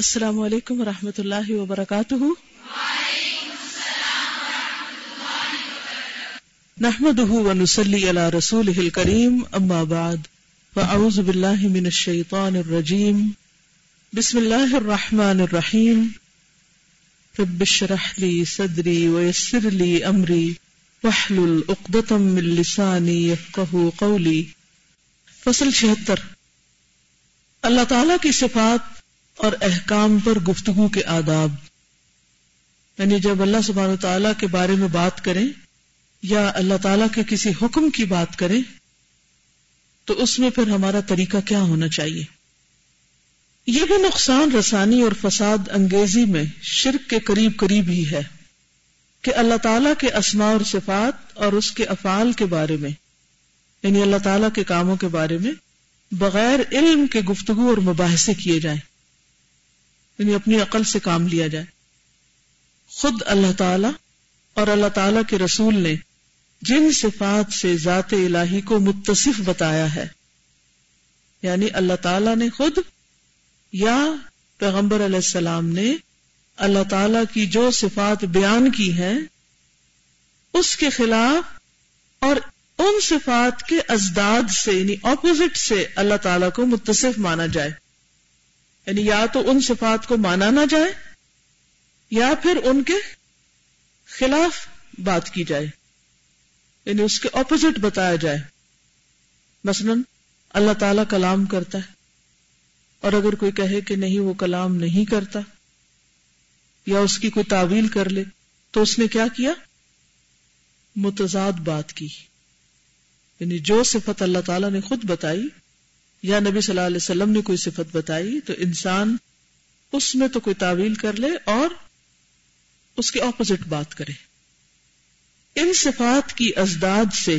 السلام علیکم ورحمۃ اللہ وبرکاتہ۔ نحمده ونصلي على رسوله الكريم اما بعد، فاعوذ بالله من الشيطان الرجيم بسم الله الرحمن الرحيم رب اشرح لي صدري ويسر لي امري واحلل عقدة من لساني يفقهوا قولي فصل 76 اللہ تعالی کی صفات اور احکام پر گفتگو کے آداب۔ یعنی جب اللہ سبحانہ و تعالیٰ کے بارے میں بات کریں یا اللہ تعالیٰ کے کسی حکم کی بات کریں، تو اس میں پھر ہمارا طریقہ کیا ہونا چاہیے؟ یہ بھی نقصان رسانی اور فساد انگیزی میں شرک کے قریب قریب ہی ہے کہ اللہ تعالیٰ کے اسماء اور صفات اور اس کے افعال کے بارے میں یعنی اللہ تعالیٰ کے کاموں کے بارے میں بغیر علم کے گفتگو اور مباحثے کیے جائیں۔ یعنی اپنی عقل سے کام لیا جائے۔ خود اللہ تعالی اور اللہ تعالی کے رسول نے جن صفات سے ذات الہی کو متصف بتایا ہے یعنی اللہ تعالی نے خود یا پیغمبر علیہ السلام نے اللہ تعالی کی جو صفات بیان کی ہیں، اس کے خلاف اور ان صفات کے ازداد سے یعنی اپوزٹ سے اللہ تعالی کو متصف مانا جائے۔ یعنی یا تو ان صفات کو مانا نہ جائے، یا پھر ان کے خلاف بات کی جائے یعنی اس کے اپوزٹ بتایا جائے۔ مثلا اللہ تعالی کلام کرتا ہے، اور اگر کوئی کہے کہ نہیں، وہ کلام نہیں کرتا، یا اس کی کوئی تعویل کر لے، تو اس نے کیا کیا؟ متضاد بات کی۔ یعنی جو صفت اللہ تعالی نے خود بتائی یا نبی صلی اللہ علیہ وسلم نے کوئی صفت بتائی تو انسان اس میں تو کوئی تعویل کر لے اور اس کے اپوزٹ بات کرے۔ ان صفات کی ازداد سے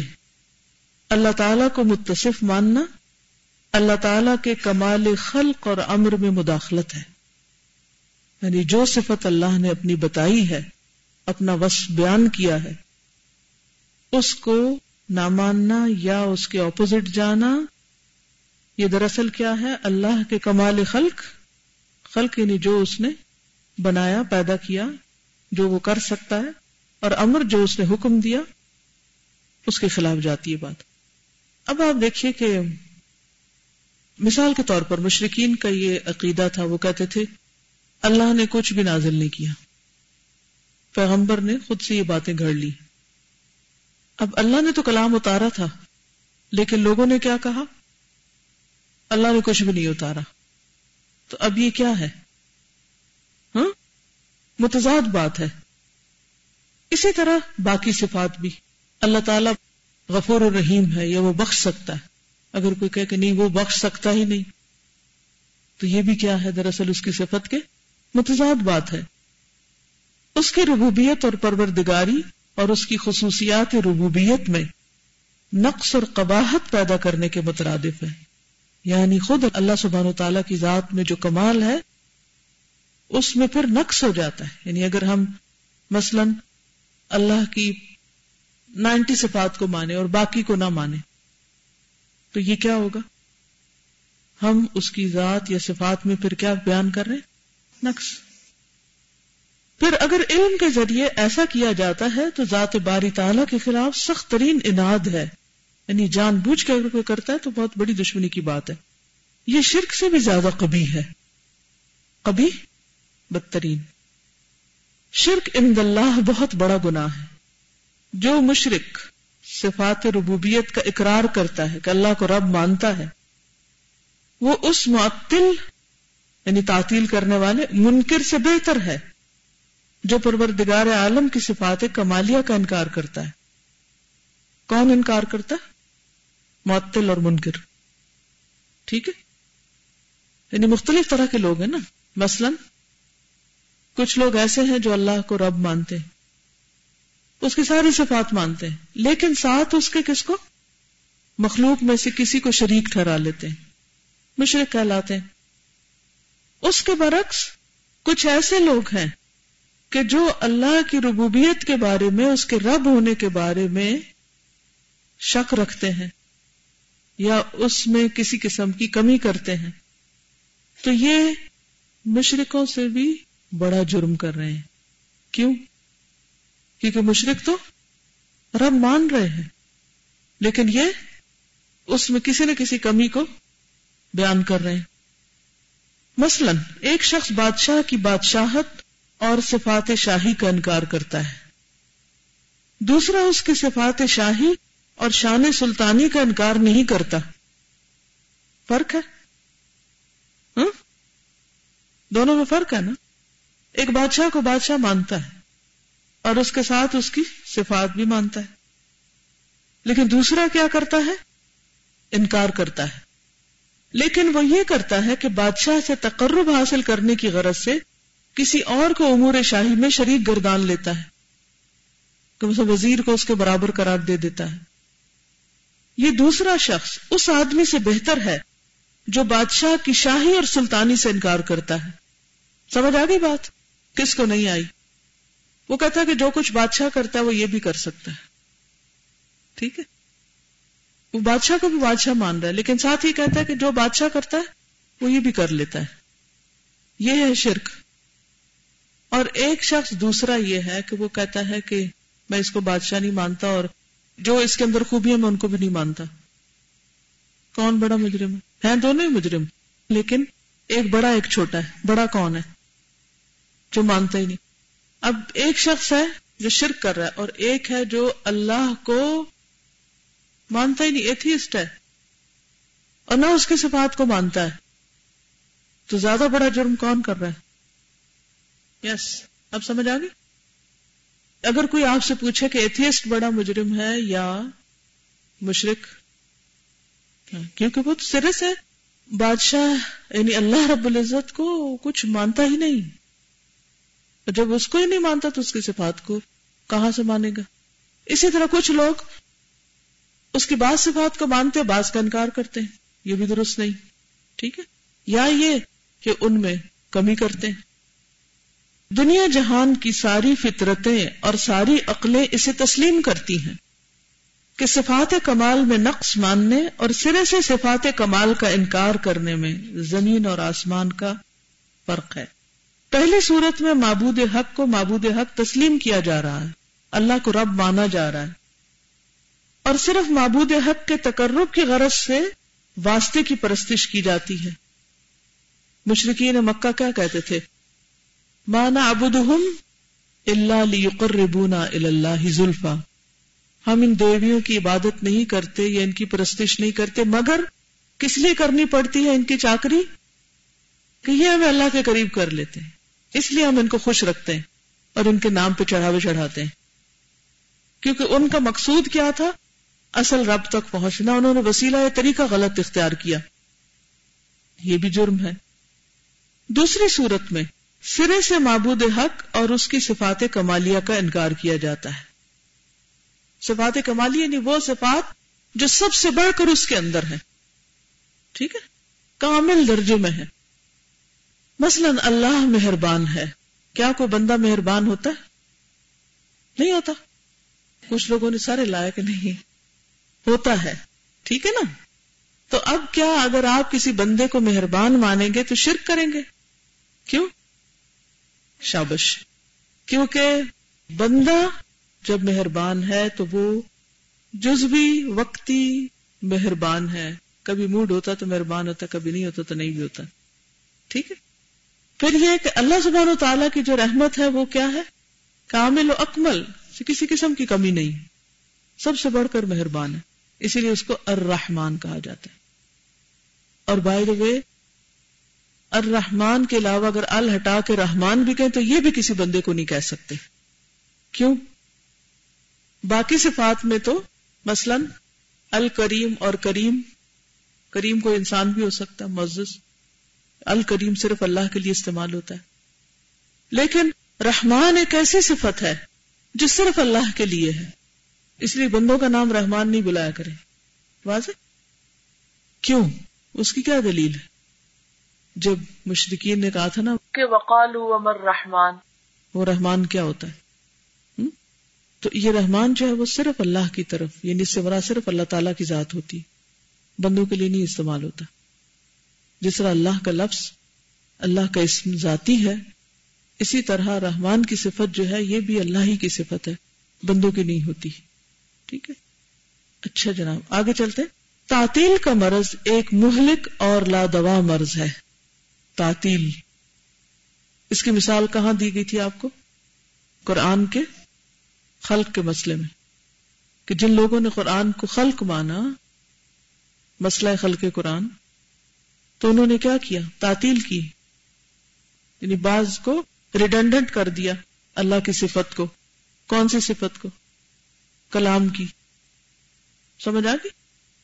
اللہ تعالی کو متصف ماننا اللہ تعالی کے کمال خلق اور امر میں مداخلت ہے۔ یعنی جو صفت اللہ نے اپنی بتائی ہے، اپنا وس بیان کیا ہے، اس کو نہ ماننا یا اس کے اپوزٹ جانا یہ دراصل کیا ہے؟ اللہ کے کمال خلق خلق یعنی جو اس نے بنایا، پیدا کیا، جو وہ کر سکتا ہے، اور امر جو اس نے حکم دیا، اس کے خلاف جاتی ہے بات۔ اب آپ دیکھیے کہ مثال کے طور پر مشرقین کا یہ عقیدہ تھا، وہ کہتے تھے، اللہ نے کچھ بھی نازل نہیں کیا۔ پیغمبر نے خود سے یہ باتیں گھڑ لی۔ اب اللہ نے تو کلام اتارا تھا، لیکن لوگوں نے کیا کہا؟ اللہ نے کچھ بھی نہیں اتارا۔ تو اب یہ کیا ہے؟ ہاں؟ متضاد بات ہے۔ اسی طرح باقی صفات بھی۔ اللہ تعالی غفور الرحیم ہے، یا وہ بخش سکتا ہے۔ اگر کوئی کہ نہیں، وہ بخش سکتا ہی نہیں۔ تو یہ بھی کیا ہے دراصل اس کی صفت کے؟ متضاد بات ہے۔ اس کی ربوبیت اور پروردگاری اور اس کی خصوصیات ربوبیت میں نقص اور قباحت پیدا کرنے کے مترادف ہے یعنی خود اللہ سبحان و تعالیٰ کی ذات میں جو کمال ہے، اس میں پھر نقص ہو جاتا ہے۔ یعنی اگر ہم مثلا اللہ کی نائنٹی صفات کو مانے اور باقی کو نہ مانے تو یہ کیا ہوگا؟ ہم اس کی ذات یا صفات میں پھر کیا بیان کر رہے نقص۔ پھر اگر علم کے ذریعے ایسا کیا جاتا ہے تو ذات باری تعالیٰ کے خلاف سخت ترین اناد ہے۔ یعنی جان بوجھ کے اگر کوئی کرتا ہے تو بہت بڑی دشمنی کی بات ہے۔ یہ شرک سے بھی زیادہ کبھی ہے۔ کبھی بدترین۔ شرک اند اللہ بہت بڑا گناہ ہے۔ جو مشرق صفات ربوبیت کا اقرار کرتا ہے کہ اللہ کو رب مانتا ہے، وہ اس معطل یعنی تعطیل کرنے والے، منکر سے بہتر ہے، جو پروردگار عالم کی صفات کمالیہ کا انکار کرتا ہے۔ کون انکار کرتا ہے؟ معطل اور منکر۔ ٹھیک ہے؟ یعنی مختلف طرح کے لوگ ہیں نا۔ مثلا کچھ لوگ ایسے ہیں جو اللہ کو رب مانتے ہیں۔ اس کی ساری صفات مانتے ہیں۔ لیکن ساتھ اس کے کس کو؟ مخلوق میں سے کسی کو شریک ٹھہرا لیتے ہیں۔ مشرق کہلاتے ہیں۔ اس کے برعکس کچھ ایسے لوگ ہیں کہ جو اللہ کی ربوبیت کے بارے میں، اس کے رب ہونے کے بارے میں شک رکھتے ہیں۔ یا اس میں کسی قسم کی کمی کرتے ہیں، تو یہ مشرقوں سے بھی بڑا جرم کر رہے ہیں۔ کیوں؟ کیونکہ مشرق تو رب مان رہے ہیں، لیکن یہ اس میں کسی نہ کسی کمی کو بیان کر رہے ہیں۔ مثلا، ایک شخص بادشاہ کی بادشاہت اور صفات شاہی کا انکار کرتا ہے۔ دوسرا، اس کی صفات شاہی اور شان سلطانی کا انکار نہیں کرتا۔ فرق ہے۔ ہاں؟ دونوں میں فرق ہے نا۔ ایک بادشاہ کو بادشاہ مانتا ہے اور اس کے ساتھ اس کی صفات بھی مانتا ہے۔ لیکن دوسرا کیا کرتا ہے؟ انکار کرتا ہے۔ لیکن وہ یہ کرتا ہے کہ بادشاہ سے تقرب حاصل کرنے کی غرض سے کسی اور کو امور شاہی میں شریک گردان لیتا ہے۔ کہ وزیر کو اس کے برابر قرار دے دیتا ہے۔ یہ دوسرا شخص اس آدمی سے بہتر ہے جو بادشاہ کی شاہی اور سلطانی سے انکار کرتا ہے۔ سمجھ آ گئی بات؟ کس کو نہیں آئی؟ وہ کہتا ہے کہ جو کچھ بادشاہ کرتا ہے وہ یہ بھی کر سکتا ہے۔ ٹھیک ہے؟ وہ بادشاہ کو بھی بادشاہ مان رہا ہے، لیکن ساتھ ہی کہتا ہے کہ جو بادشاہ کرتا ہے وہ یہ بھی کر لیتا ہے۔ یہ ہے شرک۔ اور ایک شخص دوسرا یہ ہے کہ وہ کہتا ہے کہ میں اس کو بادشاہ نہیں مانتا اور جو اس کے اندر خوبیاں میں ان کو بھی نہیں مانتا۔ کون بڑا مجرم ہے؟ دونوں ہی مجرم۔ لیکن ایک بڑا، ایک چھوٹا ہے۔ بڑا کون ہے؟ جو مانتا ہی نہیں۔ اب ایک شخص ہے جو شرک کر رہا ہے اور ایک ہے جو اللہ کو مانتا ہی نہیں، ایتھیسٹ ہے۔ اور نہ اس کی صفات کو مانتا ہے۔ تو زیادہ بڑا جرم کون کر رہا ہے؟ یس، اب سمجھ آ گئی؟ اگر کوئی آپ سے پوچھے کہ ایتھیسٹ بڑا مجرم ہے یا مشرق کیونکہ وہ سرے سے بادشاہ یعنی اللہ رب العزت کو کچھ مانتا ہی نہیں۔ جب اس کو ہی نہیں مانتا تو اس کی صفات کو کہاں سے مانے گا؟ اسی طرح کچھ لوگ اس کی بعض صفات کو مانتے، بعض کا انکار کرتے ہیں۔ یہ بھی درست نہیں، ٹھیک ہے؟ یا یہ کہ ان میں کمی کرتے ہیں۔ دنیا جہان کی ساری فطرتیں اور ساری عقلیں اسے تسلیم کرتی ہیں کہ صفات کمال میں نقص ماننے اور سرے سے صفات کمال کا انکار کرنے میں زمین اور آسمان کا فرق ہے۔ پہلی صورت میں معبود حق کو معبود حق تسلیم کیا جا رہا ہے۔ اللہ کو رب مانا جا رہا ہے۔ اور صرف معبود حق کے تقرب کی غرض سے واسطے کی پرستش کی جاتی ہے۔ مشرقین مکہ کیا کہتے تھے؟ مانا ابود اللہ ربونا اللہ زلفا۔ ہم ان دیویوں کی عبادت نہیں کرتے یا ان کی پرستش نہیں کرتے، مگر کس لیے کرنی پڑتی ہے ان کی چاکری؟ کہ یہ ہمیں اللہ کے قریب کر لیتے ہیں۔ اس لیے ہم ان کو خوش رکھتے ہیں اور ان کے نام پہ چڑھاوے چڑھاتے ہیں۔ کیونکہ ان کا مقصود کیا تھا؟ اصل رب تک پہنچنا، انہوں نے وسیلہ یا طریقہ غلط اختیار کیا۔ یہ بھی جرم ہے۔ دوسری صورت میں سرے سے معبود حق اور اس کی صفات کمالیہ کا انکار کیا جاتا ہے۔ صفات کمالی یعنی وہ صفات جو سب سے بڑھ کر اس کے اندر ہے ٹھیک ہے؟ کامل درجے میں ہے مثلا اللہ مہربان ہے۔ کیا کوئی بندہ مہربان ہوتا ہے؟ نہیں ہوتا۔ کچھ لوگوں نے سارے لائق نہیں۔ ہوتا ہے۔ ٹھیک ہے نا؟ تو اب کیا اگر آپ کسی بندے کو مہربان مانیں گے تو شرک کریں گے؟ کیوں؟ شابش۔ کیونکہ بندہ جب مہربان ہے تو وہ جزوی وقتی مہربان ہے۔ کبھی موڈ ہوتا تو مہربان ہوتا، کبھی نہیں ہوتا تو نہیں بھی ہوتا۔ ٹھیک ہے؟ پھر یہ کہ اللہ سبحانہ و تعالیٰ کی جو رحمت ہے وہ کیا ہے؟ کامل و اکمل، کسی قسم کی کمی نہیں۔ سب سے بڑھ کر مہربان ہے۔ اسی لیے اس کو الرحمان کہا جاتا ہے۔ اور بائی دا وے الرحمان کے علاوہ اگر ال ہٹا کے رحمان بھی کہیں تو یہ بھی کسی بندے کو نہیں کہہ سکتے۔ کیوں؟ باقی صفات میں تو مثلا الکریم اور کریم کریم کو انسان بھی ہو سکتا ہے، معزز۔ الکریم صرف اللہ کے لیے استعمال ہوتا ہے۔ لیکن رحمان ایک ایسی صفت ہے جو صرف اللہ کے لیے ہے۔ اس لیے بندوں کا نام رحمان نہیں بلایا کرے واضح؟ کیوں؟ اس کی کیا دلیل ہے؟ جب مشرقین نے کہا تھا نا کہ وقال امر رحمان۔ وہ رحمان کیا ہوتا ہے؟ تو یہ رحمان جو ہے وہ صرف اللہ کی طرف یعنی سورا صرف اللہ تعالیٰ کی ذات ہوتی۔ بندوں کے لیے نہیں استعمال ہوتا۔ جس طرح اللہ کا لفظ اللہ کا اسم ذاتی ہے اسی طرح رحمان کی صفت جو ہے یہ بھی اللہ ہی کی صفت ہے۔ بندوں کی نہیں ہوتی۔ ٹھیک ہے؟ اچھا جناب آگے چلتے۔ تعطیل کا مرض ایک مہلک اور لادوا مرض ہے۔ تعطیل۔ اس کی مثال کہاں دی گئی تھی آپ کو؟ قرآن کے خلق کے مسئلے میں۔ کہ جن لوگوں نے قرآن کو خلق مانا، مسئلہ خلق قرآن، تو انہوں نے کیا کیا؟ تعطیل کی۔ یعنی بعض کو ریڈنڈنٹ کر دیا اللہ کی صفت کو۔ کون سی صفت کو؟ کلام کی۔ سمجھ آ گئی؟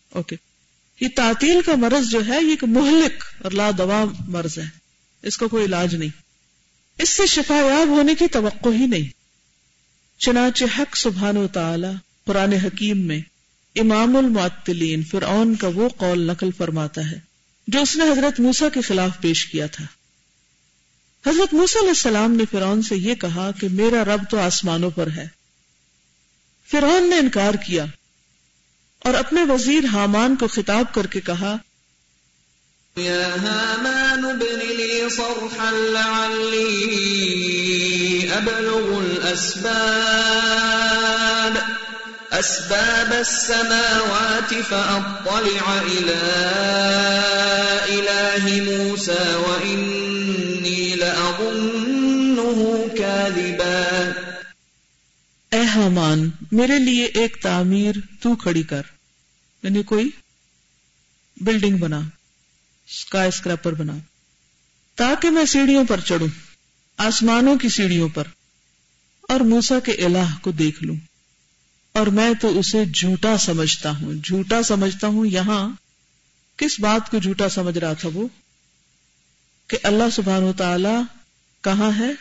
اوکے۔ یہ تعطیل کا مرض جو ہے، یہ ایک مہلک اور لا دوا مرض ہے۔ اس کا کوئی علاج نہیں۔ اس سے شفا یاب ہونے کی توقع ہی نہیں۔ چنانچہ حق سبحان و تعالی قرآن حکیم میں امام المعطلین فرعون کا وہ قول نقل فرماتا ہے، جو اس نے حضرت موسا کے خلاف پیش کیا تھا۔ حضرت موسیٰ علیہ السلام نے فرعون سے یہ کہا کہ میرا رب تو آسمانوں پر ہے۔ فرعون نے انکار کیا اور اپنے وزیر حامان کو خطاب کر کے کہا، يا هامان ابن لي صرحا لعلي أبلغ الأسباب. أسباب السماوات فأطلع إلى إله موسى وإني لأظنه كاذبا. اے حامان، میرے لیے ایک تعمیر تو کھڑی کر۔ یعنی کوئی بلڈنگ بنا اسکائی اسکریپر بنا۔ تاکہ میں سیڑھیوں پر چڑھوں، آسمانوں کی سیڑھیوں پر، اور موسا کے الہ کو دیکھ لوں۔ اور میں تو اسے جھوٹا سمجھتا ہوں، جھوٹا سمجھتا ہوں۔ یہاں کس بات کو جھوٹا سمجھ رہا تھا وہ؟ کہ اللہ سبحان و تعالی کہاں ہے؟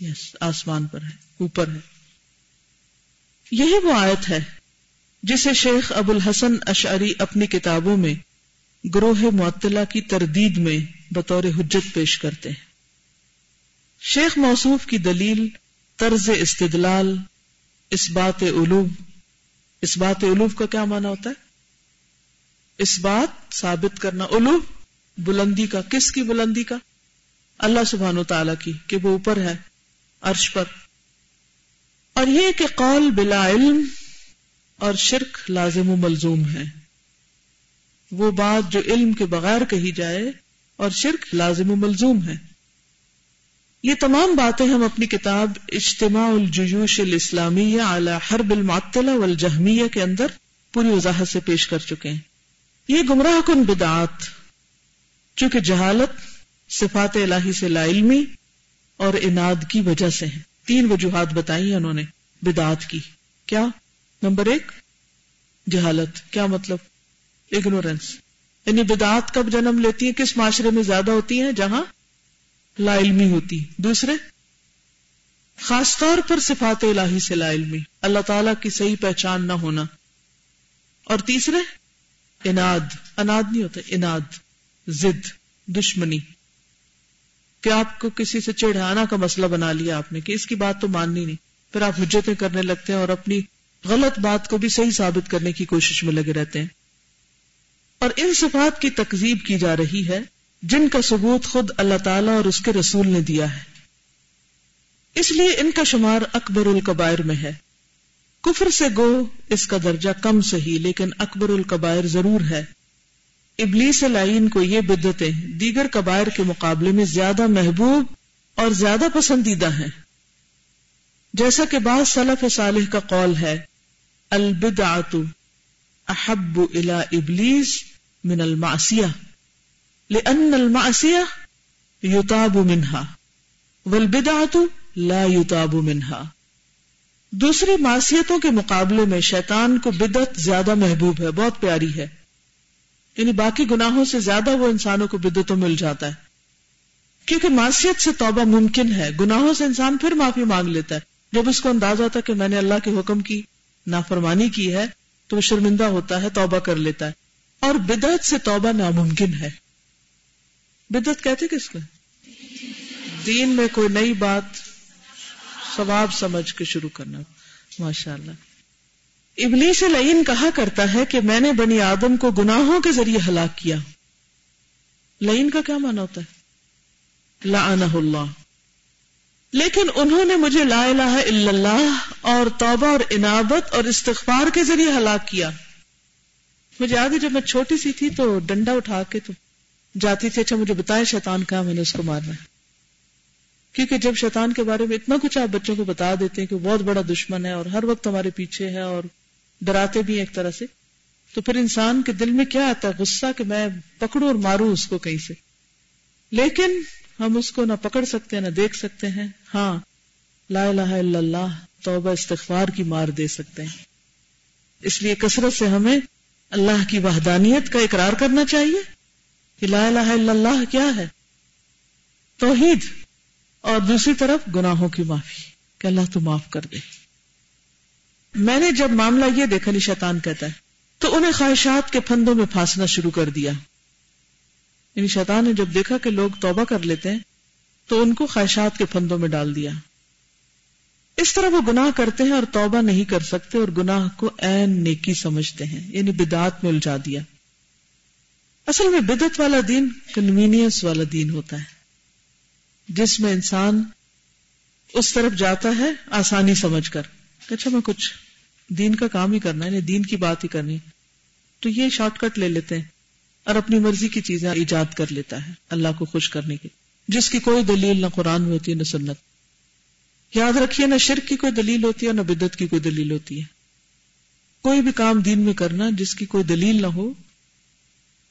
یس، آسمان پر ہے۔ اوپر ہے۔ یہی وہ آیت ہے جسے شیخ ابو الحسن اشعری اپنی کتابوں میں گروہ معطلہ کی تردید میں بطور حجت پیش کرتے ہیں۔ شیخ موصوف کی دلیل طرز استدلال، اس بات علوب اس بات علوب کا کیا معنی ہوتا ہے؟ اس بات ثابت کرنا علوب بلندی کا، کس کی بلندی کا؟ اللہ سبحان و تعالی کی کہ وہ اوپر ہے، عرش پر۔ اور یہ کہ قول بلا علم اور شرک لازم و ملزوم ہے۔ وہ بات جو علم کے بغیر کہی جائے اور شرک لازم و ملزوم ہے۔ یہ تمام باتیں ہم اپنی کتاب اجتماع الجیوش الاسلامیہ اعلی حرب المعطلہ والجہمیہ کے اندر پوری وضاحت سے پیش کر چکے ہیں۔ یہ گمراہ کن بدعات، چونکہ جہالت صفات الہی سے لا علمی اور اناد کی وجہ سے ہیں۔ تین وجوہات بتائی انہوں نے، بدعات کی۔ کیا؟ نمبر ایک، جہالت۔ کیا مطلب؟ اگنورینس یعنی بدعات کب جنم لیتی ہیں؟ کس معاشرے میں زیادہ ہوتی ہیں؟ جہاں لا علمی ہوتی۔ دوسرے، خاص طور پر صفات الہی سے لا علمی۔ اللہ تعالی کی صحیح پہچان نہ ہونا۔ اور تیسرے، اناد۔ اناد نہیں ہوتا، اناد۔ زد دشمنی۔ کہ آپ کو کسی سے چڑھانا کا مسئلہ بنا لیا آپ نے کہ اس کی بات تو ماننی نہیں۔ پھر آپ حجتیں کرنے لگتے ہیں اور اپنی غلط بات کو بھی صحیح ثابت کرنے کی کوشش میں لگے رہتے ہیں۔ اور ان صفات کی تکزیب کی جا رہی ہے جن کا ثبوت خود اللہ تعالی اور اس کے رسول نے دیا ہے۔ اس لیے ان کا شمار اکبر القبائر میں ہے۔ کفر سے گو اس کا درجہ کم صحیح، لیکن اکبر القبائر ضرور ہے۔ ابلیس لائن کو یہ بدتیں دیگر کبائر کے مقابلے میں زیادہ محبوب اور زیادہ پسندیدہ ہیں۔ جیسا کہ بعض صلف صالح کا قول ہے البدعت احب الى ابلیس من المعصیہ لان المعصیہ یتاب منها والبدعت لا یتاب منها دوسری معصیتوں کے مقابلے میں شیطان کو بدعت زیادہ محبوب ہے، بہت پیاری ہے۔ یعنی باقی گناہوں سے زیادہ وہ انسانوں کو بدتوں مل جاتا ہے۔ کیونکہ معصیت سے توبہ ممکن ہے، گناہوں سے انسان پھر معافی مانگ لیتا ہے۔ جب اس کو اندازہ ہوتا ہے کہ میں نے اللہ کے حکم کی نافرمانی کی ہے، تو وہ شرمندہ ہوتا ہے، توبہ کر لیتا ہے۔ اور بدعت سے توبہ ناممکن ہے۔ بدعت کہتے کس کو؟ دین میں کوئی نئی بات ثواب سمجھ کے شروع کرنا۔ ماشاء اللہ ابلیس لعین کہا کرتا ہے کہ میں نے بنی آدم کو گناہوں کے ذریعے ہلاک کیا۔ لعین کا کیا مانا ہوتا ہے؟ لعنہ اللہ۔ لیکن انہوں نے مجھے لا الہ الا اللہ اور توبہ اور انابت اور استغفار کے ذریعے ہلاک کیا۔ مجھے یاد ہے جب میں چھوٹی سی تھی تو ڈنڈا اٹھا کے تو جاتی تھی اچھا مجھے بتایا شیطان کہاں میں نے اس کو مارنا ہے۔ کیونکہ جب شیطان کے بارے میں اتنا کچھ آپ بچوں کو بتا دیتے ہیں کہ بہت بڑا دشمن ہے اور ہر وقت ہمارے پیچھے ہے اور ڈراتے بھی ہیں ایک طرح سے۔ تو پھر انسان کے دل میں کیا آتا ہے؟ غصہ کہ میں پکڑوں اور ماروں اس کو کہیں سے۔ لیکن ہم اس کو نہ پکڑ سکتے ہیں نہ دیکھ سکتے ہیں۔ ہاں لا الہ الا اللہ، توبہ استغفار کی مار دے سکتے ہیں۔ اس لیے کثرت سے ہمیں اللہ کی وحدانیت کا اقرار کرنا چاہیے کہ لا الہ الا اللہ کیا ہے۔ توحید اور دوسری طرف گناہوں کی معافی، کہ اللہ تو معاف کر دے۔ میں نے جب معاملہ یہ دیکھا نہیں شیطان کہتا ہے، تو انہیں خواہشات کے پھندوں میں پھانسنا شروع کر دیا۔ یعنی شیطان نے جب دیکھا کہ لوگ توبہ کر لیتے ہیں، تو ان کو خواہشات کے پھندوں میں ڈال دیا۔ اس طرح وہ گناہ کرتے ہیں اور توبہ نہیں کر سکتے اور گناہ کو این نیکی سمجھتے ہیں یعنی بدعت میں الجھا دیا۔ اصل میں بدت والا دین کنوینئنس والا دین ہوتا ہے۔ جس میں انسان اس طرف جاتا ہے آسانی سمجھ کر۔ اچھا میں کچھ دین کا کام ہی کرنا ہے یعنی دین کی بات ہی کرنی تو یہ شارٹ کٹ لے لیتے ہیں اور اپنی مرضی کی چیزیں ایجاد کر لیتا ہے اللہ کو خوش کرنے کی جس کی کوئی دلیل نہ قرآن میں ہوتی ہے، نہ سنت۔ یاد رکھیے، نہ شرک کی کوئی دلیل ہوتی ہے، نہ بدت کی کوئی دلیل ہوتی ہے۔ کوئی بھی کام دین میں کرنا، جس کی کوئی دلیل نہ ہو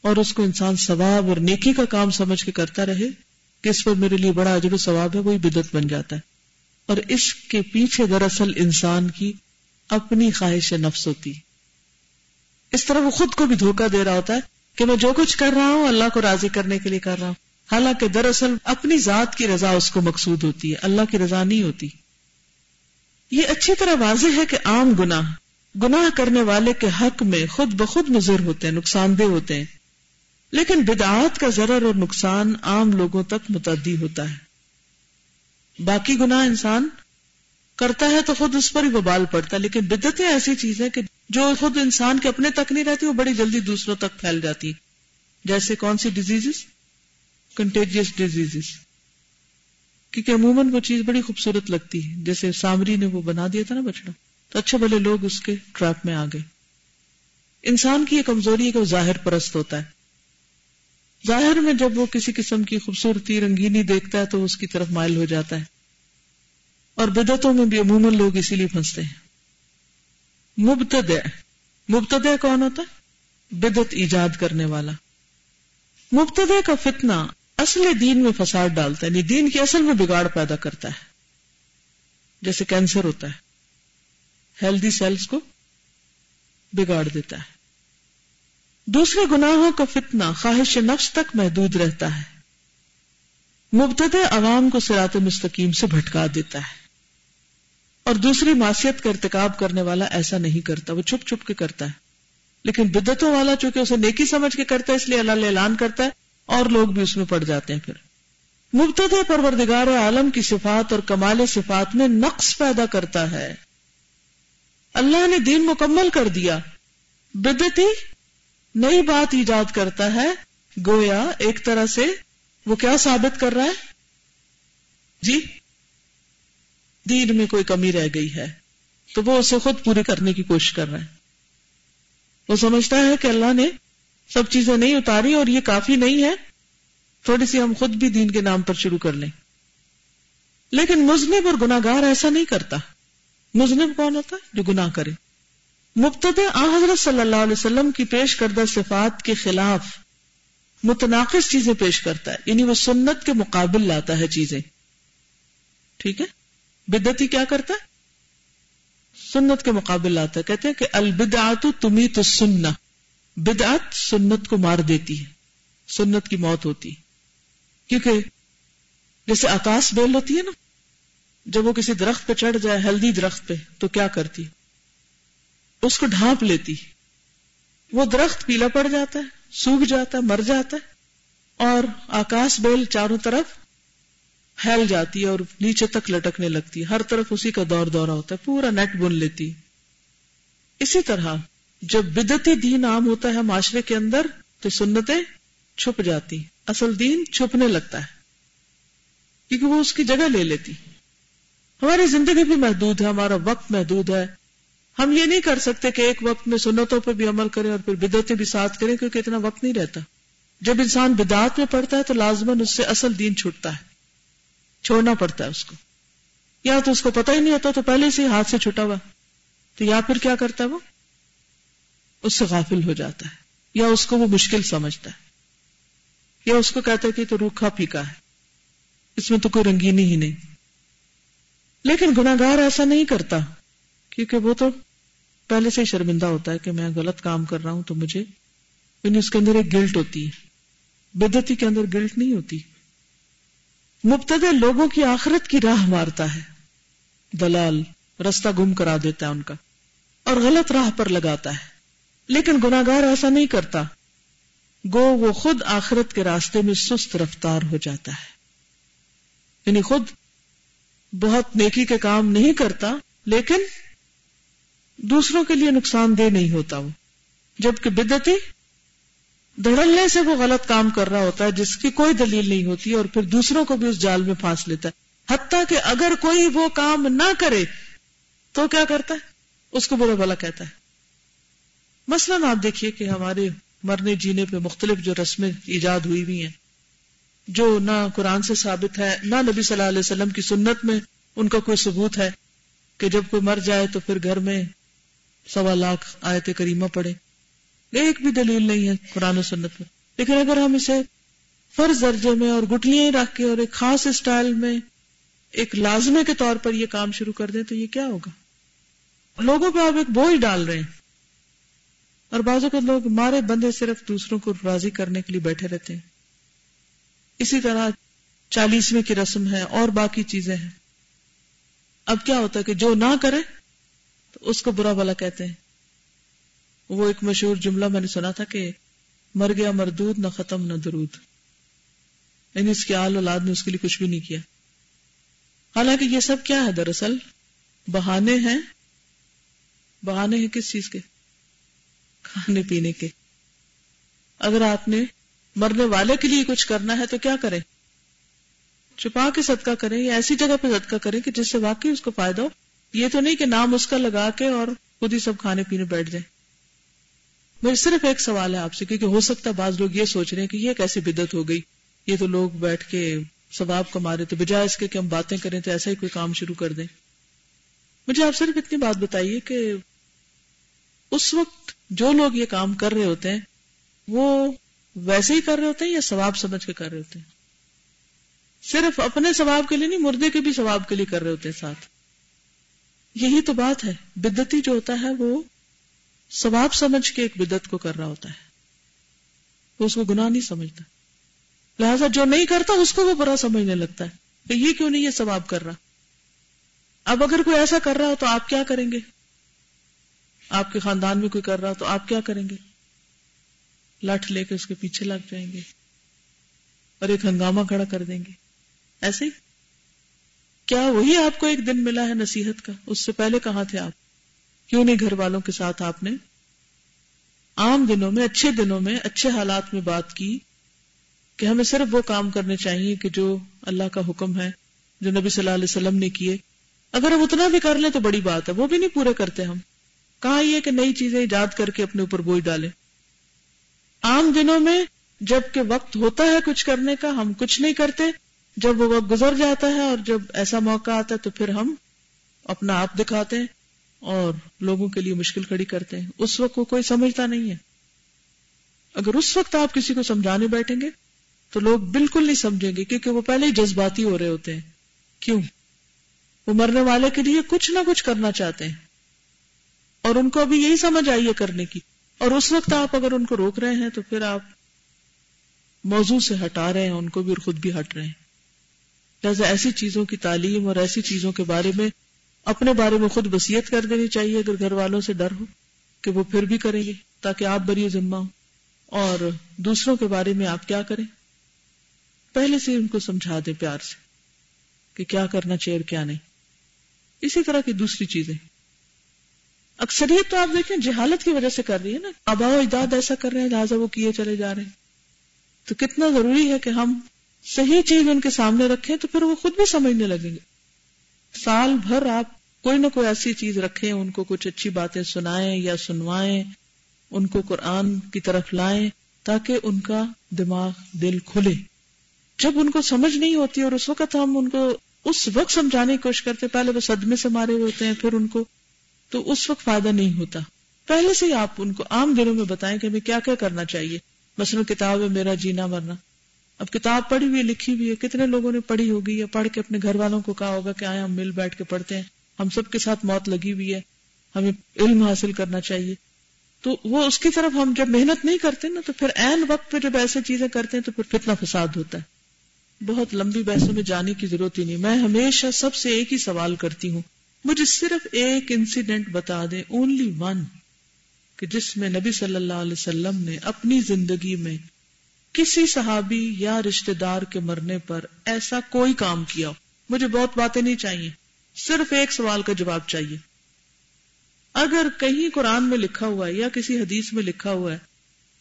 اور اس کو انسان ثواب اور نیکی کا کام سمجھ کے کرتا رہے، کہ اس پر میرے لیے بڑا عجر و ثواب ہے، وہی بدت بن جاتا ہے۔ اور اس کے پیچھے دراصل انسان کی اپنی خواہش نفس ہوتی۔ اس طرح وہ خود کو بھی دھوکہ دے رہا ہوتا ہے کہ میں جو کچھ کر رہا ہوں اللہ کو راضی کرنے کے لیے کر رہا ہوں۔ حالانکہ دراصل اپنی ذات کی رضا اس کو مقصود ہوتی ہے، اللہ کی رضا نہیں ہوتی۔ یہ اچھی طرح واضح ہے کہ عام گناہ گناہ کرنے والے کے حق میں خود بخود مضر ہوتے ہیں، نقصان دہ ہوتے ہیں۔ لیکن بدعات کا ضرر اور نقصان عام لوگوں تک متعدی ہوتا ہے۔ باقی گناہ انسان کرتا ہے تو خود اس پر ہی وبال پڑتا ہے۔ لیکن بدتیں ایسی چیز ہے کہ جو خود انسان کے اپنے تک نہیں رہتی، وہ بڑی جلدی دوسروں تک پھیل جاتی۔ جیسے کون سی ڈیزیز کنٹیجیس ڈیزیز کیونکہ عموماً وہ چیز بڑی خوبصورت لگتی ہے۔ جیسے سامری نے وہ بنا دیا تھا نا بچڑا تو اچھے بھلے لوگ اس کے ٹریپ میں آ گئے۔ انسان کی یہ کمزوری ہے کہ وہ ظاہر پرست ہوتا ہے۔ ظاہر میں جب وہ کسی قسم کی خوبصورتی رنگینی دیکھتا ہے تو اس کی طرف مائل ہو جاتا ہے۔ اور بدتوں میں بھی عموماً لوگ اسی لیے پھنستے ہیں۔ مبتد مبتد کون ہوتا ہے؟ بدت ایجاد کرنے والا۔ مبتد کا فتنہ اصل دین میں فساد ڈالتا ہے یعنی دین کی اصل میں بگاڑ پیدا کرتا ہے۔ جیسے کینسر ہوتا ہے، ہیلدی سیلز کو بگاڑ دیتا ہے۔ دوسرے گناہوں کا فتنہ خواہش نفس تک محدود رہتا ہے۔ مبتد عوام کو سرات مستقیم سے بھٹکا دیتا ہے۔ اور دوسری معصیت کا ارتکاب کرنے والا ایسا نہیں کرتا، وہ چھپ چھپ کے کرتا ہے۔ لیکن بدتوں والا چونکہ اسے نیکی سمجھ کے کرتا ہے، اس لیے اللہ اعلان کرتا ہے، اور لوگ بھی اس میں پڑ جاتے ہیں پھر۔ مبتد پروردگار عالم کی صفات اور کمال صفات میں نقص پیدا کرتا ہے۔ اللہ نے دین مکمل کر دیا۔ بدتی نئی بات ایجاد کرتا ہے۔ گویا ایک طرح سے وہ کیا ثابت کر رہا ہے؟ جی؟ دین میں کوئی کمی رہ گئی ہے تو وہ اسے خود پوری کرنے کی کوشش کر رہا ہے۔ وہ سمجھتا ہے کہ اللہ نے سب چیزیں نہیں اتاری اور یہ کافی نہیں ہے۔ تھوڑی سی ہم خود بھی دین کے نام پر شروع کر لیں۔ لیکن مزنب اور گناگار ایسا نہیں کرتا۔ مزنب کون ہوتا ہے؟ جو گناہ کرے۔ مبتد حضرت صلی اللہ علیہ وسلم کی پیش کردہ صفات کے خلاف متناقض چیزیں پیش کرتا ہے۔ یعنی وہ سنت کے مقابل لاتا ہے چیزیں۔ ٹھیک ہے؟ بدتی کیا کرتا ہے؟ سنت کے مقابل لاتا ہے۔ کہتے ہیں کہ البدعات تمی تو سننا بدعت سنت کو مار دیتی ہے۔ سنت کی موت ہوتی کیونکہ جیسے آکاش بیل ہوتی ہے نا، جب وہ کسی درخت پہ چڑھ جائے، ہلدی درخت پہ، تو کیا کرتی؟ اس کو ڈھانپ لیتی۔ وہ درخت پیلا پڑ جاتا ہے، سوکھ جاتا ہے، مر جاتا ہے اور آکاش بیل چاروں طرف پھیل جاتی ہے اور نیچے تک لٹکنے لگتی ہے۔ ہر طرف اسی کا دور دورہ ہوتا ہے، پورا نیٹ بن لیتی۔ اسی طرح جب بدتی دین عام ہوتا ہے معاشرے کے اندر، تو سنتیں چھپ جاتی، اصل دین چھپنے لگتا ہے۔ کیونکہ وہ اس کی جگہ لے لیتی۔ ہماری زندگی بھی محدود ہے، ہمارا وقت محدود ہے۔ ہم یہ نہیں کر سکتے کہ ایک وقت میں سنتوں پہ بھی عمل کریں اور پھر بدعتیں بھی ساتھ کریں، کیونکہ اتنا وقت نہیں رہتا۔ جب انسان بدعت میں پڑتا ہے، تو لازمن اس سے اصل دین چھوٹتا ہے۔ چھوڑنا پڑتا ہے اس کو۔ یا تو اس کو پتہ ہی نہیں ہوتا تو پہلے سے ہاتھ سے چھٹا ہوا۔ تو یا پھر کیا کرتا ہے وہ؟ اس سے غافل ہو جاتا ہے۔ یا اس کو وہ مشکل سمجھتا ہے۔ یا اس کو کہتا ہے کہ تو روکھا پھیکا ہے۔ اس میں تو کوئی رنگینی ہی نہیں۔ لیکن گناگار ایسا نہیں کرتا، کیونکہ وہ تو پہلے سے ہی شرمندہ ہوتا ہے کہ میں غلط کام کر رہا ہوں تو مجھے یعنی اس کے اندر ایک گلٹ ہوتی ہے۔ بدتی کے اندر گلٹ نہیں ہوتی۔ مبتدے لوگوں کی آخرت کی راہ مارتا ہے۔ دلال رستہ گم کرا دیتا ہے ان کا اور غلط راہ پر لگاتا ہے۔ لیکن گناگار ایسا نہیں کرتا۔ گو وہ خود آخرت کے راستے میں سست رفتار ہو جاتا ہے۔ یعنی خود بہت نیکی کے کام نہیں کرتا، لیکن دوسروں کے لیے نقصان دہ نہیں ہوتا وہ۔ جبکہ بدتی دھڑلنے سے وہ غلط کام کر رہا ہوتا ہے، جس کی کوئی دلیل نہیں ہوتی اور پھر دوسروں کو بھی اس جال میں پھانس لیتا ہے۔ حتیٰ کہ اگر کوئی وہ کام نہ کرے، تو کیا کرتا ہے؟ اس کو برا بلا کہتا ہے۔ مثلاً آپ دیکھیے کہ ہمارے مرنے جینے پہ مختلف جو رسمیں ایجاد ہوئی ہوئی ہیں، جو نہ قرآن سے ثابت ہے، نہ نبی صلی اللہ علیہ وسلم کی سنت میں ان کا کوئی ثبوت ہے کہ جب کوئی مر جائے تو پھر گھر میں سوا لاکھ آیت کریمہ پڑے ایک بھی دلیل نہیں ہے قرآن و سنت میں۔ لیکن اگر ہم اسے فرض درجے میں اور گٹلیاں رکھ کے اور ایک خاص اسٹائل میں ایک لازمے کے طور پر یہ کام شروع کر دیں تو یہ کیا ہوگا؟ لوگوں پہ آپ ایک بوجھ ڈال رہے ہیں۔ اور بازو کے لوگ مارے بندے صرف دوسروں کو راضی کرنے کے لیے بیٹھے رہتے ہیں۔ اسی طرح چالیسویں کی رسم ہے، اور باقی چیزیں ہیں۔ اب کیا ہوتا ہے کہ جو نہ کرے تو اس کو برا بلا کہتے ہیں۔ وہ ایک مشہور جملہ میں نے سنا تھا کہ مر گیا مردود، نہ ختم، نہ درود۔ یعنی اس کی آل اولاد نے اس کے لیے کچھ بھی نہیں کیا۔ حالانکہ یہ سب کیا ہے دراصل؟ بہانے ہیں۔ بہانے ہیں کس چیز کے؟ کھانے، پینے کے۔ اگر آپ نے مرنے والے کے لیے کچھ کرنا ہے تو کیا کریں؟ چھپا کے صدقہ کریں یا ایسی جگہ پہ صدقہ کریں کہ جس سے واقعی اس کو فائدہ ہو۔ یہ تو نہیں کہ نام اس کا لگا کے اور خود ہی سب کھانے، پینے بیٹھ جائیں۔ میرے صرف ایک سوال ہے آپ سے، کیونکہ ہو سکتا ہے بعض لوگ یہ سوچ رہے ہیں کہ یہ کیسی بدت ہو گئی؟ یہ تو لوگ بیٹھ کے ثواب کما رہے تو بجائے اس کے کہ ہم باتیں کریں تو ایسا ہی کوئی کام شروع کر دیں۔ مجھے آپ صرف اتنی بات بتائیے کہ اس وقت جو لوگ یہ کام کر رہے ہوتے ہیں، وہ ویسے ہی کر رہے ہوتے ہیں یا ثواب سمجھ کے کر رہے ہوتے ہیں؟ صرف اپنے ثواب کے لیے نہیں، مردے کے بھی ثواب کے لیے کر رہے ہوتے ہیں ساتھ۔ یہی تو بات ہے بدتی جو ہوتا ہے وہ ثواب سمجھ کے ایک بدت کو کر رہا ہوتا ہے۔ وہ اس کو گناہ نہیں سمجھتا۔ لہذا جو نہیں کرتا، اس کو وہ برا سمجھنے لگتا ہے کہ یہ کیوں نہیں یہ ثواب کر رہا۔ اب اگر کوئی ایسا کر رہا ہو تو آپ کیا کریں گے؟ آپ کے خاندان میں کوئی کر رہا تو آپ کیا کریں گے؟ لٹ لے کے اس کے پیچھے لگ جائیں گے اور ایک ہنگامہ کھڑا کر دیں گے۔ ایسے ہی۔ کیا وہی آپ کو ایک دن ملا ہے نصیحت کا؟ اس سے پہلے کہاں تھے آپ؟ کیوں نہیں گھر والوں کے ساتھ آپ نے؟ عام دنوں میں، اچھے دنوں میں، اچھے حالات میں بات کی کہ ہمیں صرف وہ کام کرنے چاہیے کہ جو اللہ کا حکم ہے، جو نبی صلی اللہ علیہ وسلم نے کیے۔ اگر ہم اتنا بھی کر لیں تو بڑی بات ہے، وہ بھی نہیں پورے کرتے ہم۔ کہا یہ کہ نئی چیزیں ایجاد کر کے اپنے اوپر بوجھ ڈالے عام دنوں میں جبکہ وقت ہوتا ہے کچھ کرنے کا، ہم کچھ نہیں کرتے۔ جب وہ وقت گزر جاتا ہے اور جب ایسا موقع آتا ہے تو پھر ہم اپنا آپ دکھاتے ہیں۔ اور لوگوں کے لیے مشکل کھڑی کرتے ہیں۔ اس وقت کو کوئی سمجھتا نہیں ہے۔ اگر اس وقت آپ کسی کو سمجھانے بیٹھیں گے، تو لوگ بالکل نہیں سمجھیں گے، کیونکہ وہ پہلے ہی جذباتی ہو رہے ہوتے ہیں۔ کیوں؟ وہ مرنے والے کے لیے کچھ نہ کچھ کرنا چاہتے ہیں۔ اور ان کو ابھی یہی سمجھ آئی ہے کرنے کی۔ اور اس وقت آپ اگر ان کو روک رہے ہیں، تو پھر آپ موضوع سے ہٹا رہے ہیں، ان کو بھی اور خود بھی ہٹ رہے ہیں۔ لہٰذا ایسی چیزوں کی تعلیم اور ایسی چیزوں کے بارے میں اپنے بارے میں خود وسیعت کر دینی چاہیے اگر گھر والوں سے ڈر ہو کہ وہ پھر بھی کریں گے، تاکہ آپ بری ذمہ ہو اور دوسروں کے بارے میں آپ کیا کریں؟ پہلے سے ان کو سمجھا دیں پیار سے کہ کیا کرنا چاہیے اور کیا نہیں۔ اسی طرح کی دوسری چیزیں۔ اکثریت تو آپ دیکھیں جہالت کی وجہ سے کر رہی ہے نا۔ ابا و اجداد ایسا کر رہے ہیں، لہٰذا وہ کیے چلے جا رہے ہیں۔ تو کتنا ضروری ہے کہ ہم صحیح چیز ان کے سامنے رکھیں تو پھر وہ خود بھی سمجھنے لگیں گے۔ سال بھر آپ کوئی نہ کوئی ایسی چیز رکھیں، ان کو کچھ اچھی باتیں سنائیں یا سنوائیں، ان کو قرآن کی طرف لائیں تاکہ ان کا دماغ دل کھلے۔ جب ان کو سمجھ نہیں ہوتی اور اس وقت ہم ان کو اس وقت سمجھانے کی کوشش کرتے، پہلے وہ صدمے سے مارے ہوئے ہوتے ہیں، پھر ان کو تو اس وقت فائدہ نہیں ہوتا۔ پہلے سے ہی آپ ان کو عام دنوں میں بتائیں کہ ہمیں کیا کیا کرنا چاہیے۔ مثلا کتاب ہے میرا جینا مرنا۔ اب کتاب پڑھی ہوئی، لکھی ہوئی ہے، کتنے لوگوں نے پڑھی ہوگی یا پڑھ کے اپنے گھر والوں کو کہا ہوگا کہ آئے ہم مل بیٹھ کے پڑھتے ہیں۔ ہم سب کے ساتھ موت لگی ہوئی ہے، ہمیں علم حاصل کرنا چاہیے۔ تو وہ اس کی طرف ہم جب محنت نہیں کرتے نا، تو پھر این وقت پہ جب ایسے چیزیں کرتے ہیں تو پھر کتنا فساد ہوتا ہے۔ بہت لمبی بحثوں میں جانے کی ضرورت ہی نہیں۔ میں ہمیشہ سب سے ایک ہی سوال کرتی ہوں۔ مجھے صرف ایک انسیڈنٹ بتا دیں اونلی ون کہ جس میں نبی صلی اللہ علیہ وسلم نے اپنی زندگی میں کسی صحابی یا رشتہ دار کے مرنے پر ایسا کوئی کام کیا ہو۔ مجھے بہت باتیں نہیں چاہیے۔ صرف ایک سوال کا جواب چاہیے۔ اگر کہیں قرآن میں لکھا ہوا ہے یا کسی حدیث میں لکھا ہوا ہے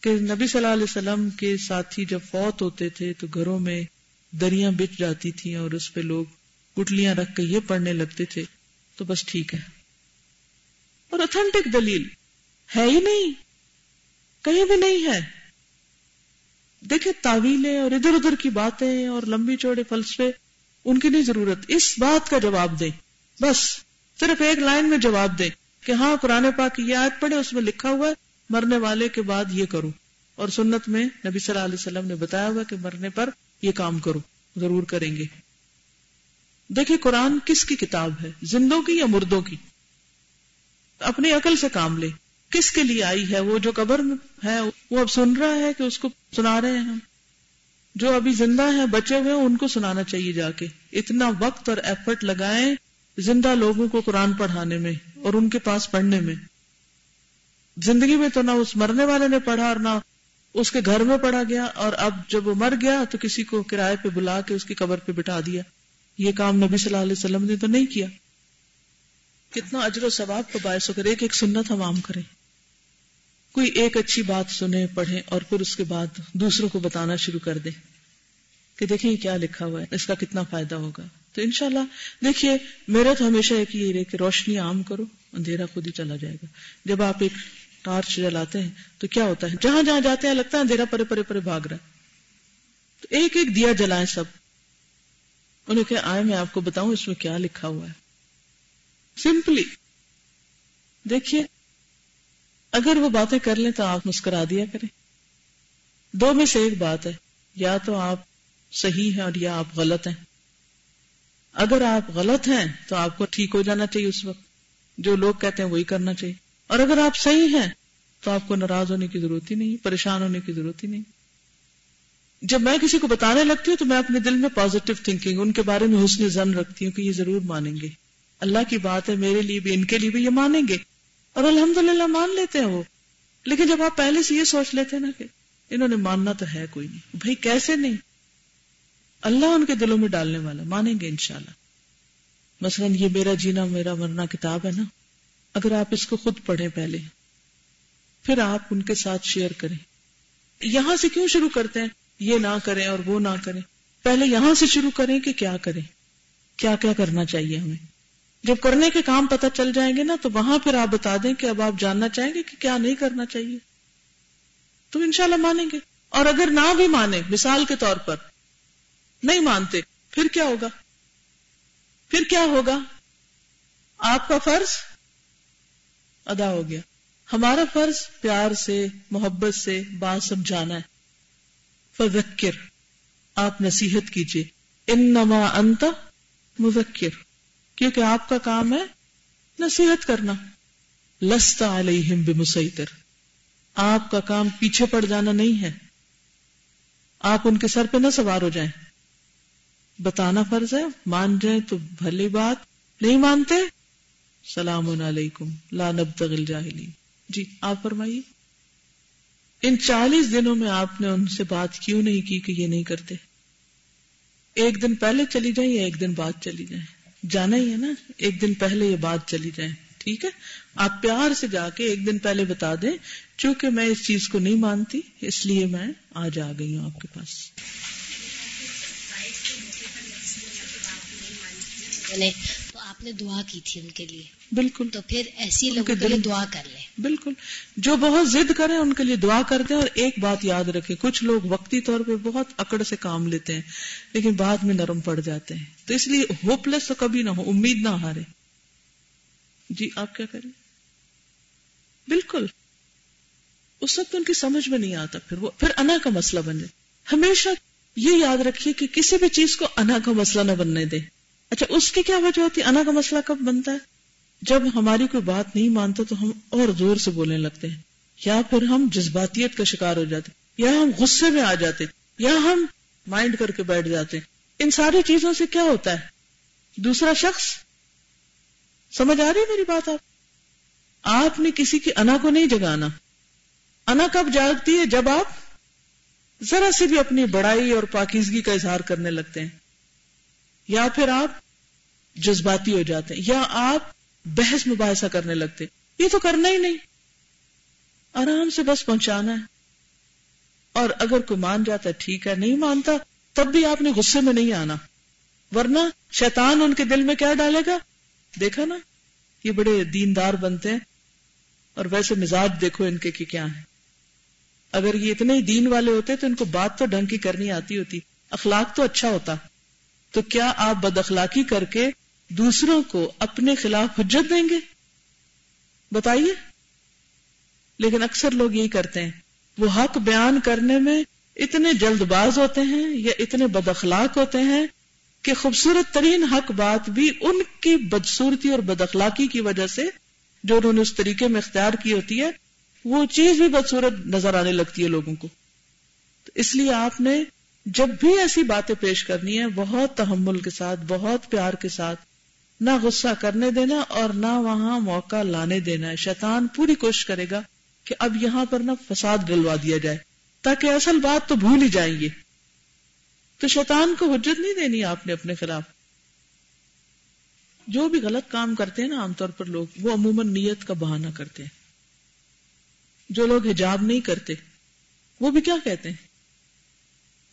کہ نبی صلی اللہ علیہ وسلم کے ساتھی جب فوت ہوتے تھے تو گھروں میں دریاں بچ جاتی تھیں اور اس پہ لوگ گٹلیاں رکھ کے یہ پڑھنے لگتے تھے، تو بس ٹھیک ہے۔ اور اتھینٹک دلیل ہے ہی نہیں، کہیں بھی نہیں ہے۔ دیکھیں تعویلیں اور ادھر ادھر کی باتیں اور لمبی چوڑے فلسفے، ان کی نہیں ضرورت۔ اس بات کا جواب دیں۔ بس صرف ایک لائن میں جواب دیں کہ ہاں قرآن پاک کی یہ آیت پڑھے، اس میں لکھا ہوا ہے، مرنے والے کے بعد یہ کرو۔ اور سنت میں نبی صلی اللہ علیہ وسلم نے بتایا ہوا کہ مرنے پر یہ کام کرو، ضرور کریں گے۔ دیکھیں قرآن کس کی کتاب ہے؟ زندوں کی یا مردوں کی؟ اپنی عقل سے کام لے۔ کس کے لیے آئی ہے؟ وہ جو قبر میں ہے، وہ اب سن رہا ہے کہ اس کو سنا رہے ہیں ہم۔ جو ابھی زندہ ہیں، بچے ہوئے ان کو سنانا چاہیے جا کے۔ اتنا وقت اور ایفرٹ لگائیں زندہ لوگوں کو قرآن پڑھانے میں اور ان کے پاس پڑھنے میں۔ زندگی میں تو نہ اس مرنے والے نے پڑھا اور نہ اس کے گھر میں پڑھا گیا اور اب جب وہ مر گیا تو کسی کو کرائے پہ بلا کے اس کی قبر پہ بٹھا دیا۔ یہ کام نبی صلی اللہ علیہ وسلم نے تو نہیں کیا۔ کتنا اجر و ثواب کو باعث ہو کر ایک ایک سنت ہم عام کریں۔ کوئی ایک اچھی بات سنیں، پڑھیں اور پھر اس کے بعد دوسروں کو بتانا شروع کر دیں کہ دیکھیں کیا لکھا ہوا ہے، اس کا کتنا فائدہ ہوگا۔ تو انشاءاللہ، دیکھیے، میرا تو ہمیشہ ایک ہی رہے کہ روشنی عام کرو، اندھیرا خود ہی چلا جائے گا۔ جب آپ ایک ٹارچ جلاتے ہیں، تو کیا ہوتا ہے؟ جہاں جہاں جاتے ہیں، لگتا ہے اندھیرا پرے پرے پرے بھاگ رہا ہے۔ تو ایک ایک دیا جلائیں سب۔ انہیں کہ آئے، میں آپ کو بتاؤں اس میں کیا لکھا ہوا ہے۔ سمپلی۔ دیکھیے، اگر وہ باتیں کر لیں تو آپ مسکرا دیا کریں۔ دو میں سے ایک بات ہے، یا تو آپ صحیح ہیں اور یا آپ غلط ہیں۔ اگر آپ غلط ہیں تو آپ کو ٹھیک ہو جانا چاہیے اس وقت۔ جو لوگ کہتے ہیں وہی کرنا چاہیے۔ اور اگر آپ صحیح ہیں تو آپ کو ناراض ہونے کی ضرورت ہی نہیں، پریشان ہونے کی ضرورت ہی نہیں۔ جب میں کسی کو بتانے لگتی ہوں تو میں اپنے دل میں پازیٹو تھنکنگ ان کے بارے میں حسن زن رکھتی ہوں کہ یہ ضرور مانیں گے۔ اللہ کی بات ہے، میرے لیے بھی، ان کے لیے بھی یہ مانیں گے۔ اور الحمد للہ مان لیتے ہیں وہ۔ لیکن جب آپ پہلے سے یہ سوچ لیتے ہیں نا کہ انہوں نے ماننا تو ہے کوئی نہیں۔ بھائی کیسے نہیں؟ اللہ ان کے دلوں میں ڈالنے والا، مانیں گے انشاءاللہ۔ مثلا یہ میرا جینا، میرا مرنا کتاب ہے نا، اگر آپ اس کو خود پڑھیں پہلے، پھر آپ ان کے ساتھ شیئر کریں۔ یہاں سے کیوں شروع کرتے ہیں؟ یہ نہ کریں اور وہ نہ کریں۔ پہلے یہاں سے شروع کریں کہ کیا کریں؟ کیا کیا کرنا چاہیے ہمیں؟ جب کرنے کے کام پتہ چل جائیں گے نا، تو وہاں پھر آپ بتا دیں کہ اب آپ جاننا چاہیں گے کہ کیا نہیں کرنا چاہیے۔ تو انشاءاللہ مانیں گے۔ اور اگر نہ بھی مانے مثال کے طور پر نہیں مانتے۔ پھر کیا ہوگا؟ پھر کیا ہوگا؟ آپ کا فرض ادا ہو گیا۔ ہمارا فرض پیار سے، محبت سے بات سمجھانا ہے۔ فذکر، آپ نصیحت کیجیے انما انت مذکر، کیونکہ آپ کا کام ہے نصیحت کرنا۔ لستا علیہم بمسیطر، آپ کا کام پیچھے پڑ جانا نہیں ہے۔ آپ ان کے سر پہ نہ سوار ہو جائیں۔ بتانا فرض ہے، مان جائیں تو بھلی بات۔ نہیں مانتے؟ سلام علیکم، لا نبتغ الجاہلین۔ جی آپ فرمائیے۔ ان چالیس دنوں میں آپ نے ان سے بات کیوں نہیں کی کہ یہ نہیں کرتے؟ ایک دن پہلے چلی جائیں یا ایک دن بعد چلی جائیں؟ جانا ہی ہے نا، ایک دن پہلے یہ بات چلی جائے ٹھیک ہے؟ آپ پیار سے جا کے ایک دن پہلے بتا دیں، چونکہ میں اس چیز کو نہیں مانتی، اس لیے میں آج آ گئی ہوں آپ کے پاس۔ یعنی تو آپ نے دعا کی تھی ان کے لیے۔ بالکل۔ تو پھر ایسی لوگوں کے لیے دعا کر لیں۔ بالکل۔ جو بہت ضد کریں ان کے لیے دعا کرتے ہیں اور ایک بات یاد رکھے کچھ لوگ وقتی طور پہ بہت اکڑ سے کام لیتے ہیں لیکن بعد میں نرم پڑ جاتے ہیں۔ تو اس لیے ہوپ لیس تو کبھی نہ ہو امید نہ ہارے۔ جی آپ کیا کریں؟ بالکل۔ اس وقت ان کی سمجھ میں نہیں آتا پھر وہ پھر انا کا مسئلہ بن جائے ہمیشہ یہ یاد رکھیے کہ کسی بھی چیز کو انا کا مسئلہ نہ بننے دے اچھا اس کی کیا وجہ ہوتی؟ ہے انا کا مسئلہ کب بنتا ہے؟ جب ہماری کوئی بات نہیں مانتا تو ہم اور زور سے بولنے لگتے ہیں۔ یا پھر ہم جذباتیت کا شکار ہو جاتے، یا ہم غصے میں آ جاتے، یا ہم مائنڈ کر کے بیٹھ جاتے۔ ان ساری چیزوں سے کیا ہوتا ہے؟ دوسرا شخص؟ سمجھ آ رہی ہے میری بات آپ؟ آپ نے کسی کی انا کو نہیں جگانا۔ انا کب جاگتی ہے؟ جب آپ ذرا سے بھی اپنی بڑائی اور پاکیزگی کا اظہار کرنے لگتے ہیں۔ یا پھر آپ جذباتی ہو جاتے ہیں، یا آپ بحث مباحثہ کرنے لگتے یہ تو کرنا ہی نہیں۔ آرام سے بس پہنچانا ہے۔ اور اگر کوئی مان جاتا ہے، ٹھیک ہے، نہیں مانتا، تب بھی آپ نے غصے میں نہیں آنا۔ ورنہ شیطان ان کے دل میں کیا ڈالے گا؟ دیکھا نا، یہ بڑے دیندار بنتے ہیں۔ اور ویسے مزاج دیکھو ان کے کہ کیا ہے اگر یہ اتنے ہی دین والے ہوتے تو ان کو بات تو ڈھنگ کی کرنی آتی ہوتی۔ اخلاق تو اچھا ہوتا۔ تو کیا آپ بد اخلاقی کر کے دوسروں کو اپنے خلاف حجت دیں گے؟ بتائیے۔ لیکن اکثر لوگ یہی کرتے ہیں۔ وہ حق بیان کرنے میں اتنے جلد باز ہوتے ہیں یا اتنے بد اخلاق ہوتے ہیں کہ خوبصورت ترین حق بات بھی ان کی بدصورتی اور بد اخلاقی کی وجہ سے جو انہوں نے اس طریقے میں اختیار کی ہوتی ہے، وہ چیز بھی بدصورت نظر آنے لگتی ہے لوگوں کو۔ تو اس لیے آپ نے جب بھی ایسی باتیں پیش کرنی ہے بہت تحمل کے ساتھ، بہت پیار کے ساتھ، نہ غصہ کرنے دینا اور نہ وہاں موقع لانے دینا ہے۔ شیطان پوری کوشش کرے گا کہ اب یہاں پر نہ فساد ڈلوا دیا جائے، تاکہ اصل بات تو بھول ہی جائیں گے۔ تو شیطان کو حجت نہیں دینی آپ نے اپنے خلاف۔ جو بھی غلط کام کرتے ہیں نا، عام طور پر لوگ، وہ عموماً نیت کا بہانہ کرتے ہیں۔ جو لوگ حجاب نہیں کرتے، وہ بھی کیا کہتے ہیں؟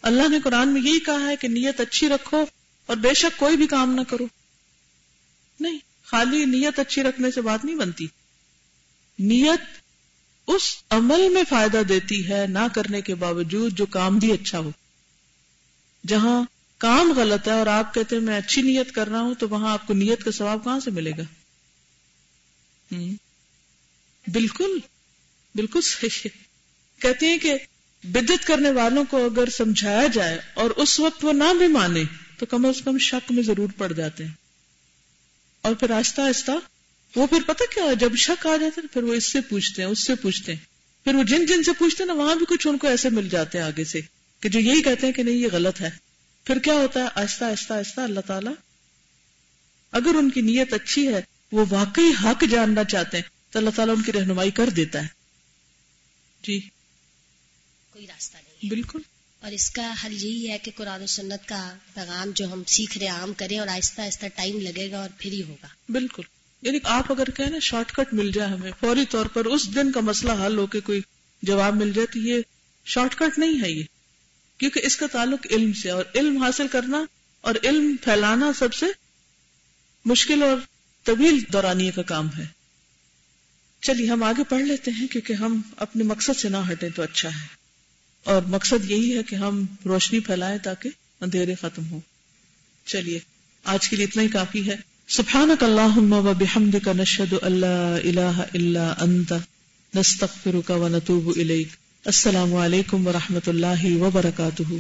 اللہ نے قرآن میں یہی کہا ہے کہ نیت اچھی رکھو اور بے شک کوئی بھی کام نہ کرو۔ نہیں، خالی نیت اچھی رکھنے سے بات نہیں بنتی۔ نیت اس عمل میں فائدہ دیتی ہے نہ کرنے کے باوجود جو کام بھی اچھا ہو۔ جہاں کام غلط ہے اور آپ کہتے ہیں میں اچھی نیت کر رہا ہوں تو وہاں آپ کو نیت کا ثواب کہاں سے ملے گا؟ بالکل بالکل صحیح۔ ہے کہتے ہیں کہ بدت کرنے والوں کو اگر سمجھایا جائے اور اس وقت وہ نہ بھی مانے، تو کم از کم شک میں ضرور پڑ جاتے ہیں۔ اور پھر آہستہ آہستہ، وہ پھر پتہ کیا جب شک آ جاتا ہے، پھر وہ اس سے پوچھتے ہیں، اس سے پوچھتے ہیں۔ پھر وہ جن جن سے پوچھتے ہیں نا، وہاں بھی کچھ ان کو ایسے مل جاتے ہیں آگے سے کہ جو یہی کہتے ہیں کہ نہیں، یہ غلط ہے۔ پھر کیا ہوتا ہے؟ آہستہ آہستہ آہستہ اللہ تعالیٰ اگر ان کی نیت اچھی ہے، وہ واقعی حق جاننا چاہتے ہیں، تو اللہ تعالیٰ ان کی رہنمائی کر دیتا ہے۔ جی۔ کوئی راستہ نہیں بالکل۔ اور اس کا حل یہی ہے کہ قرآن و سنت کا پیغام جو ہم سیکھ رہے عام کریں اور آہستہ آہستہ ٹائم لگے گا اور پھر ہی ہوگا۔ بالکل۔ یعنی آپ اگر کہیں نا شارٹ کٹ مل جائے ہمیں فوری طور پر اس دن کا مسئلہ حل ہو کے کوئی جواب مل جائے تو یہ شارٹ کٹ نہیں ہے یہ۔ کیونکہ اس کا تعلق علم سے اور علم حاصل کرنا اور علم پھیلانا سب سے مشکل اور طویل دورانیے کا کام ہے۔ چلیے ہم آگے پڑھ لیتے ہیں کیونکہ ہم اپنے مقصد سے نہ ہٹیں تو اچھا ہے۔ اور مقصد یہی ہے کہ ہم روشنی پھیلائیں تاکہ اندھیرے ختم ہو چلیے، آج کے لیے اتنا ہی کافی ہے۔ سبحانک اللہم و بحمدک نشہد ان لا الہ الا انت، نستغفرک و نتوب الیک۔ السلام علیکم ورحمۃ اللہ وبرکاتہ۔